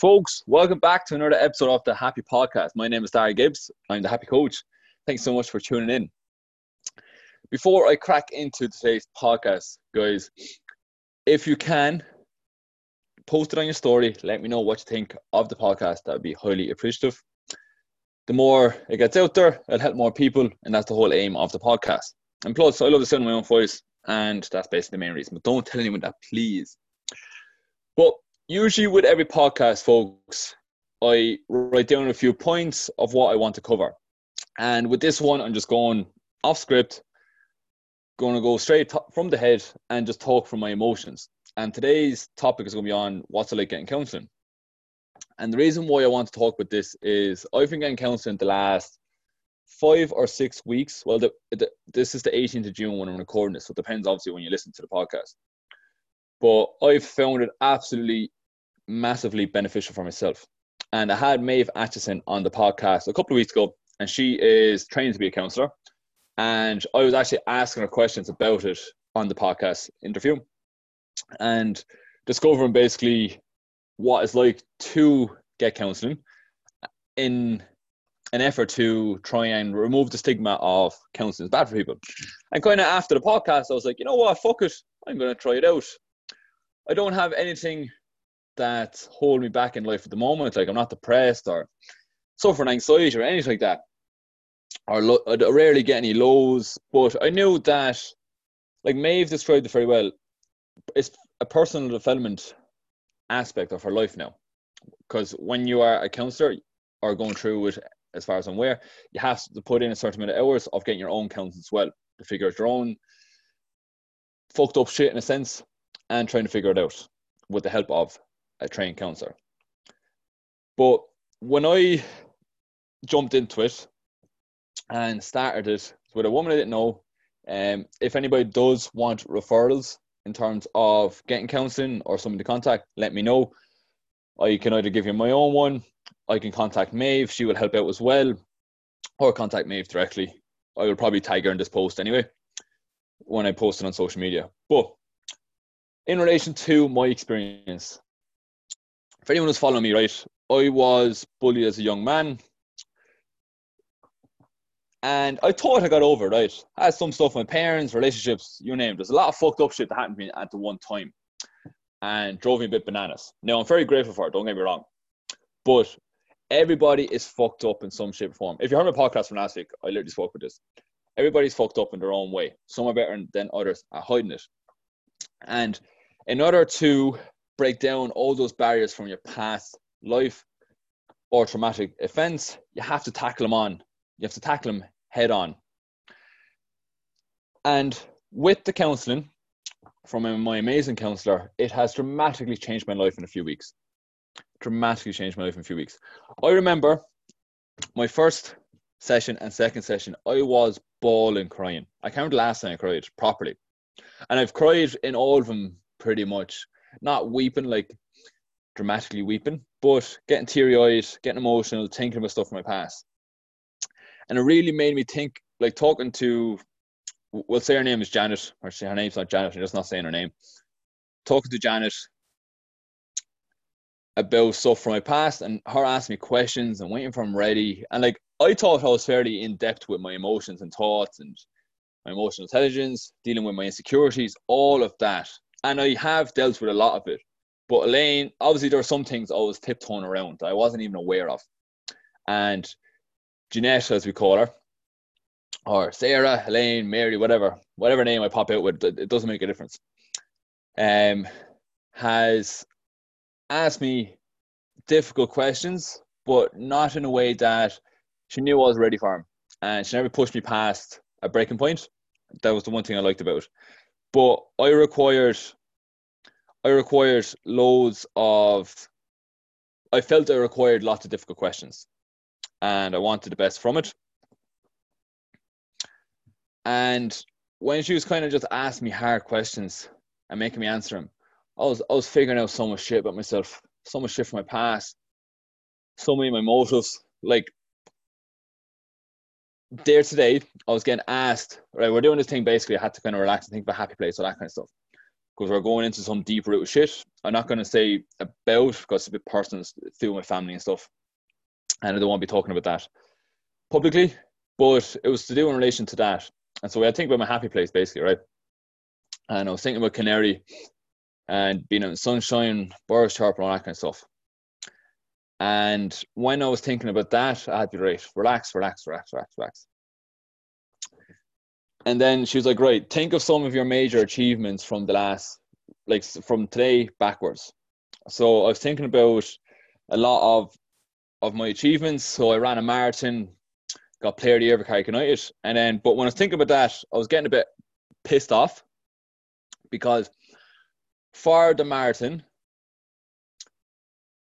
Folks, welcome back to another episode of the Happy Podcast. My name is Darry Gibbs. I'm the Happy Coach. Thanks so much for tuning in. Before I crack into today's podcast, guys, if you can, post it on your story. Let me know what you think of the podcast. That would be highly appreciative. The more it gets out there, it'll help more people, and that's the whole aim of the podcast. And plus, I love the sound of my own voice, and that's basically the main reason. But don't tell anyone that, please. But usually, with every podcast, folks, I write down a few points of what I want to cover. And with this one, I'm just going off script, going to go straight from the head and just talk from my emotions. And today's topic is going to be on what's it like getting counseling. And the reason why I want to talk about this is I've been getting counseling the last five or six weeks. Well, the, the, this is the 18th of June when I'm recording this, so it depends obviously when you listen to the podcast. But I've found it absolutely massively beneficial for myself. And I had Maeve Atchison on the podcast a couple of weeks ago, and she is trained to be a counselor. And I was actually asking her questions about it on the podcast interview and discovering basically what it's like to get counseling in an effort to try and remove the stigma of counseling is bad for people. And kind of after the podcast, I was like, you know what, fuck it, I'm going to try it out. I don't have anything that hold me back in life at the moment. Like I'm not depressed or suffering anxiety or anything like that. Or lo- I rarely get any lows, but I knew that, like Maeve described it very well. It's a personal development aspect of her life now. Because when you are a counselor or going through it, as far as I'm aware, you have to put in a certain amount of hours of getting your own counts as well to figure out your own fucked up shit in a sense and trying to figure it out with the help of a trained counselor. But when I jumped into it and started it with a woman I didn't know, um, if anybody does want referrals in terms of getting counseling or somebody to contact, let me know. I can either give you my own one, I can contact Maeve, she will help out as well, or contact Maeve directly. I will probably tag her in this post anyway when I post it on social media. But in relation to my experience, if anyone who's following me, right, I was bullied as a young man. And I thought I got over, right? I had some stuff with my parents, relationships, you name it. There's a lot of fucked up shit that happened to me at the one time and drove me a bit bananas. Now, I'm very grateful for it, don't get me wrong. But everybody is fucked up in some shape or form. If you heard my podcast from last week, I literally spoke with this. Everybody's fucked up in their own way. Some are better than others at hiding it. And in order to break down all those barriers from your past life or traumatic events, you have to tackle them on. You have to tackle them head on. And with the counseling from my amazing counselor, it has dramatically changed my life in a few weeks. Dramatically changed my life in a few weeks. I remember my first session and second session, I was bawling crying. I can't remember the last time I cried properly. And I've cried in all of them pretty much. Not weeping, like dramatically weeping, but getting teary eyed, getting emotional, thinking about stuff from my past and it really made me think. Like talking to, we'll say her name is Janet, or say her name's not Janet. She's just not saying her name. Talking to Janet about stuff from my past, and her asking me questions and waiting for I'm ready. And like I thought I was fairly in depth with my emotions and thoughts and my emotional intelligence, dealing with my insecurities, all of that. And I have dealt with a lot of it. But Elaine, obviously, there are some things I was tiptoeing around I wasn't even aware of. And Jeanette, as we call her, or Sarah, Elaine, Mary, whatever, whatever name I pop out with, it doesn't make a difference. Um, has asked me difficult questions, but not in a way that she knew I was ready for them, and she never pushed me past a breaking point. That was the one thing I liked about. It. But I required, I required loads of. I felt I required lots of difficult questions and I wanted the best from it. And when she was kind of just asking me hard questions and making me answer them, I was I was figuring out so much shit about myself, so much shit from my past, so many of my motives. Like there today, I was getting asked, right, we're doing this thing basically, I had to kind of relax and think about happy place, all that kind of stuff. because we're going into some deep root shit. I'm not going to say about because it's a bit personal through my family and stuff, and I don't want to be talking about that publicly. But it was to do in relation to that, and so I think about my happy place basically, right? And I was thinking about Canary and being in sunshine, birds chirping, all that kind of stuff. And when I was thinking about that, I had to be right, relax, relax, relax, relax, relax. And then she was like, right, think of some of your major achievements from the last, like from today backwards. So I was thinking about a lot of of my achievements. So I ran a marathon, got player of the year for Carrick United. And then, but when I was thinking about that, I was getting a bit pissed off because for the marathon,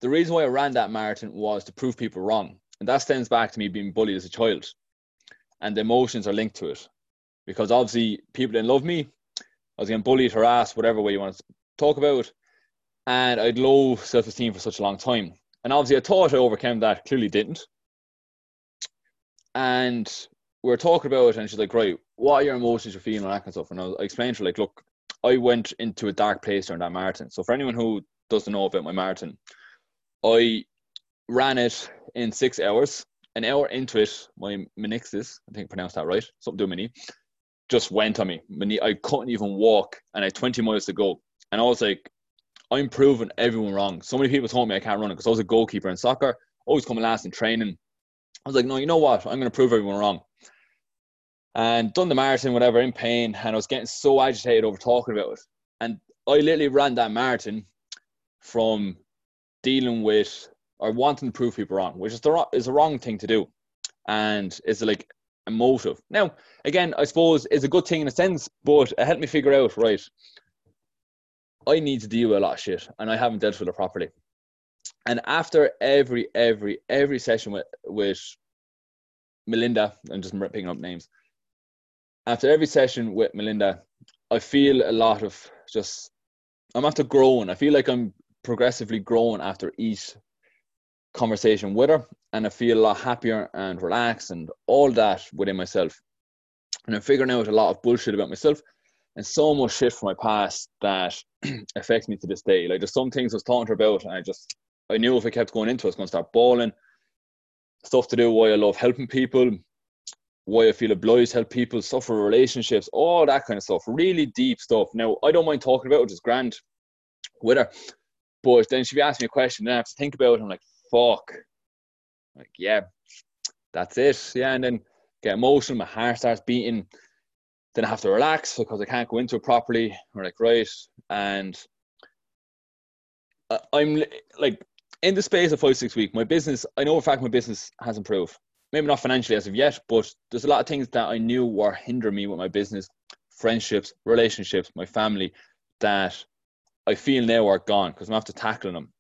the reason why I ran that marathon was to prove people wrong. And that stems back to me being bullied as a child. And the emotions are linked to it. Because obviously, people didn't love me. I was getting bullied, harassed, whatever way you want to talk about. And I had low self esteem for such a long time. And obviously, I thought I overcame that, clearly didn't. And we were talking about it, and she's like, Right, what are your emotions you're feeling, and that kind of stuff. And I, was, I explained to her, like, Look, I went into a dark place during that marathon. So, for anyone who doesn't know about my marathon, I ran it in six hours. An hour into it, my meniscus, I think I pronounced that right, something to my knee, just went on me. My knee, I couldn't even walk, and I had 20 miles to go. And I was like, I'm proving everyone wrong. So many people told me I can't run it because I was a goalkeeper in soccer, always coming last in training. I was like, no, you know what? I'm going to prove everyone wrong. And done the marathon, whatever, in pain, and I was getting so agitated over talking about it. And I literally ran that marathon from dealing with or wanting to prove people wrong, which is the is a wrong thing to do, and it's like a motive. Now, again, I suppose it's a good thing in a sense, but it helped me figure out right. I need to deal with a lot of shit, and I haven't dealt with it properly. And after every every every session with with Melinda, I'm just picking up names. After every session with Melinda, I feel a lot of just I'm after growing. I feel like I'm progressively growing after each conversation with her and I feel a lot happier and relaxed and all that within myself. And I'm figuring out a lot of bullshit about myself and so much shit from my past that affects me to this day. Like there's some things I was talking to her about and I just I knew if I kept going into it, I was going to start bawling. Stuff to do why I love helping people, why I feel obliged to help people, stuff for relationships, all that kind of stuff. Really deep stuff. Now I don't mind talking about it, which is grand with her. But then she'd be asking me a question, and I have to think about it. I'm like, fuck. I'm like, yeah, that's it. Yeah, and then get emotional, my heart starts beating. Then I have to relax because I can't go into it properly. We're like, right. And uh, I'm like, in the space of five, six weeks, my business, I know in fact my business has improved. Maybe not financially as of yet, but there's a lot of things that I knew were hindering me with my business, friendships, relationships, my family, that I feel now are gone because I'm after tackling them.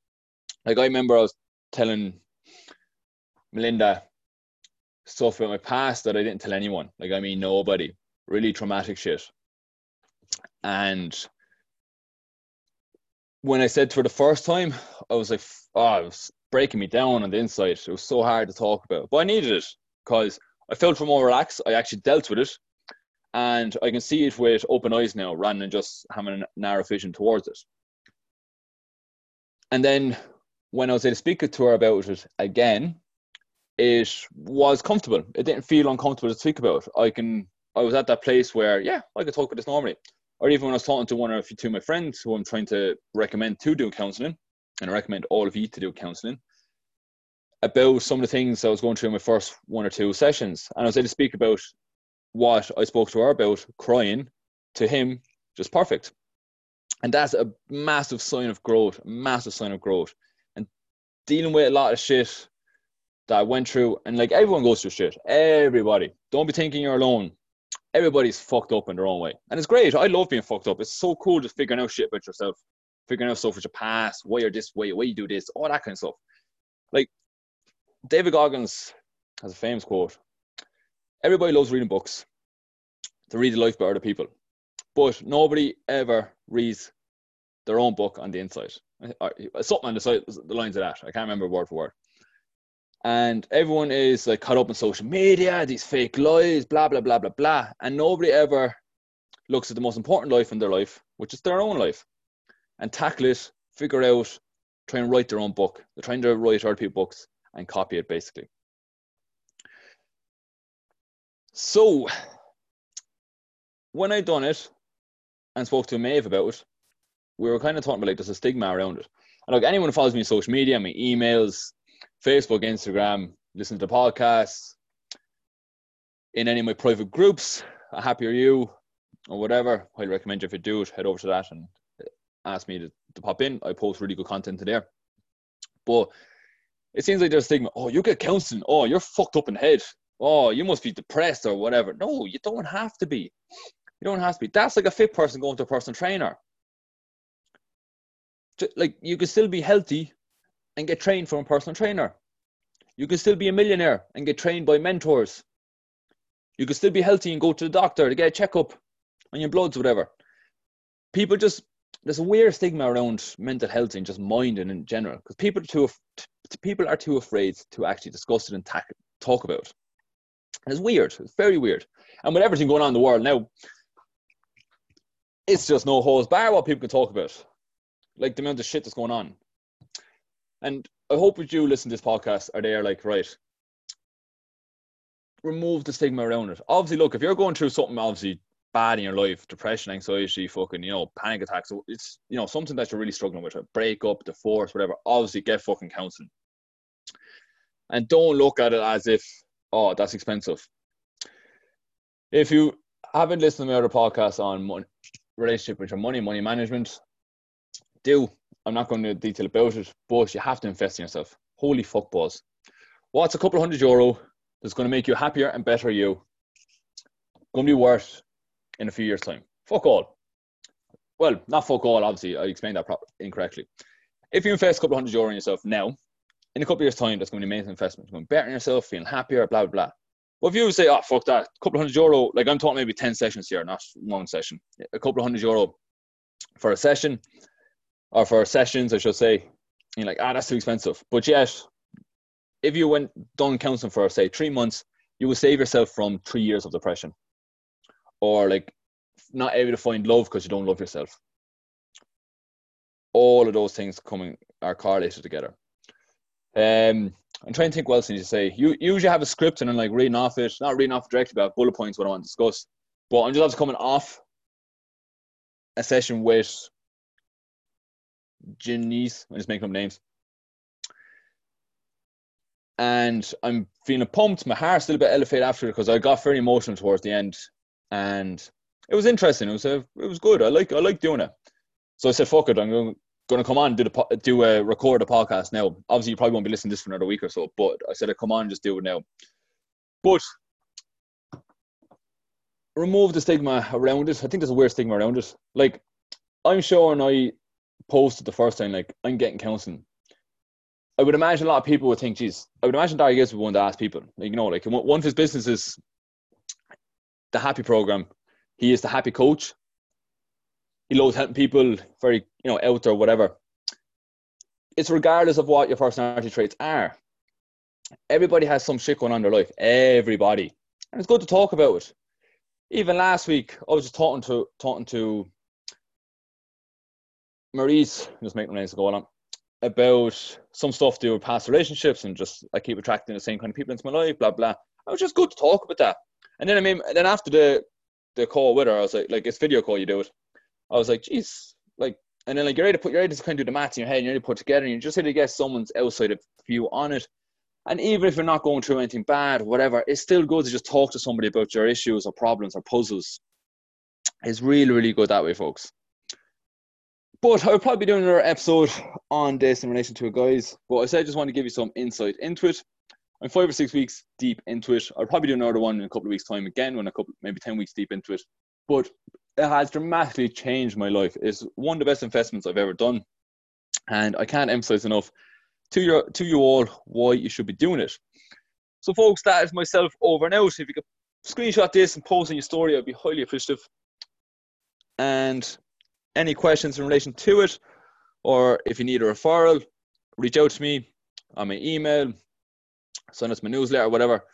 Like I remember I was telling Melinda stuff about my past that I didn't tell anyone. Like I mean nobody. Really traumatic shit. And when I said her the first time, I was like, oh, it was breaking me down on the inside. It was so hard to talk about. But I needed it because I felt more relaxed. I actually dealt with it. And I can see it with open eyes now rather than just having a narrow vision towards it. And then when I was able to speak to her about it again, it was comfortable. It didn't feel uncomfortable to speak about. I can. I was at that place where, yeah, I could talk about this normally. Or even when I was talking to one or two of my friends who I'm trying to recommend to do counselling, and I recommend all of you to do counselling, about some of the things I was going through in my first one or two sessions. And I was able to speak about what I spoke to her about, crying to him, just perfect. And that's a massive sign of growth, massive sign of growth. And dealing with a lot of shit that I went through, and like everyone goes through shit. Everybody. Don't be thinking you're alone. Everybody's fucked up in their own way. And it's great. I love being fucked up. It's so cool just figuring out shit about yourself, figuring out stuff with your past, why you're this way, why you do this, all that kind of stuff. Like David Goggins has a famous quote. Everybody loves reading books to read the life of other people. But nobody ever reads their own book on the inside. Uh, something on the side, the lines of that. I can't remember word for word. And everyone is like caught up in social media, these fake lies, blah blah blah blah blah, and nobody ever looks at the most important life in their life, which is their own life, and tackle it, figure out, try and write their own book. They're trying to write other people's books and copy it basically. So when I done it and spoke to Maeve about it, we were kind of talking about like there's a stigma around it. And like anyone who follows me on social media, my emails, Facebook, Instagram, listen to the podcasts, in any of my private groups, a happier you or whatever, I'd recommend you if you do it, head over to that and ask me to, to pop in. I post really good content to there. But it seems like there's a stigma, oh, you get counseling, oh, you're fucked up in head. Oh, you must be depressed or whatever. No, you don't have to be. You don't have to be. That's like a fit person going to a personal trainer. Like you can still be healthy and get trained from a personal trainer. You can still be a millionaire and get trained by mentors. You can still be healthy and go to the doctor to get a checkup on your bloods, whatever. People just there's a weird stigma around mental health and just mind and in general because people are too people are too afraid to actually discuss it and talk about. And it's weird. It's very weird. And with everything going on in the world now, it's just no holds bar what people can talk about. Like the amount of shit that's going on. And I hope that you listen to this podcast are there like, right, remove the stigma around it. Obviously, look, if you're going through something obviously bad in your life, depression, anxiety, fucking, you know, panic attacks, it's, you know, something that you're really struggling with, a breakup, divorce, whatever, obviously get fucking counseling. And don't look at it as if, oh, that's expensive. If you haven't listened to my other podcast on relationship with your money, money management, do. I'm not going to detail about it, but you have to invest in yourself. Holy fuck balls. What's a couple hundred euro that's going to make you happier and better you? Going to be worth in a few years' time. Fuck all. Well, not fuck all, obviously. I explained that incorrectly. If you invest a couple hundred euro in yourself now, in a couple of years' time, that's going to be an amazing investment. You're going to be better in yourself, feeling happier, blah, blah, blah. Well, if you say, oh, fuck that, a couple hundred euro, like I'm talking maybe 10 sessions here, not one session, a couple hundred euro for a session, or for sessions, I should say, you're like, ah, that's too expensive. But yet, if you went done counseling for, say, three months, you will save yourself from three years of depression or like not able to find love because you don't love yourself. All of those things coming are correlated together. Um, I'm trying to think what else need to say. You, you usually have a script and I'm like reading off it, not reading off directly, but bullet points what I want to discuss. But I'm just coming off a session with Janice. I'm just making up names. And I'm feeling pumped. My heart's still a bit elevated after because I got very emotional towards the end, and it was interesting. It was a, it was good. I like I like doing it. So I said, "Fuck it, I'm going, to come on and do the do a record a podcast now." Obviously, you probably won't be listening to this for another week or so, but I said, come on just do it now." But remove the stigma around it. I think there's a weird stigma around it. Like I'm sure, I posted the first time, like I'm getting counseling. I would imagine a lot of people would think, geez, I would imagine Darry Gibbs would want to ask people. Like, you know, like one of his businesses, the Happy Program, he is the happy coach. He loves helping people, very, you know, out there, whatever. It's regardless of what your personality traits are. Everybody has some shit going on in their life. Everybody. And it's good to talk about it. Even last week, I was just talking to talking to Maurice, just making names go on, about some stuff to do with past relationships and just I keep attracting the same kind of people into my life, blah blah. It was just good to talk about that. And then I mean, then after the the call with her, I was like, like it's video call, you do it. I was like, geez, like, and then like you're ready to put, you're ready to kind of do the maths in your head, and you're ready to put together, and you just ready to get someone's outside of view on it. And even if you're not going through anything bad, whatever, it's still good to just talk to somebody about your issues or problems or puzzles. It's really, really good that way, folks. But I'll probably be doing another episode on this in relation to it, guys. But I said I just want to give you some insight into it. I'm five or six weeks deep into it. I'll probably do another one in a couple of weeks' time again, when a couple, maybe ten weeks deep into it. But it has dramatically changed my life. It's one of the best investments I've ever done, and I can't emphasize enough to your to you all why you should be doing it. So, folks, that is myself over and out. If you could screenshot this and post in your story, I'd be highly appreciative. And any questions in relation to it, or if you need a referral, reach out to me on my email, send us my newsletter, whatever.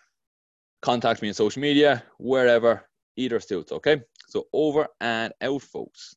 Contact me on social media, wherever, either suits. Okay, so over and out, folks.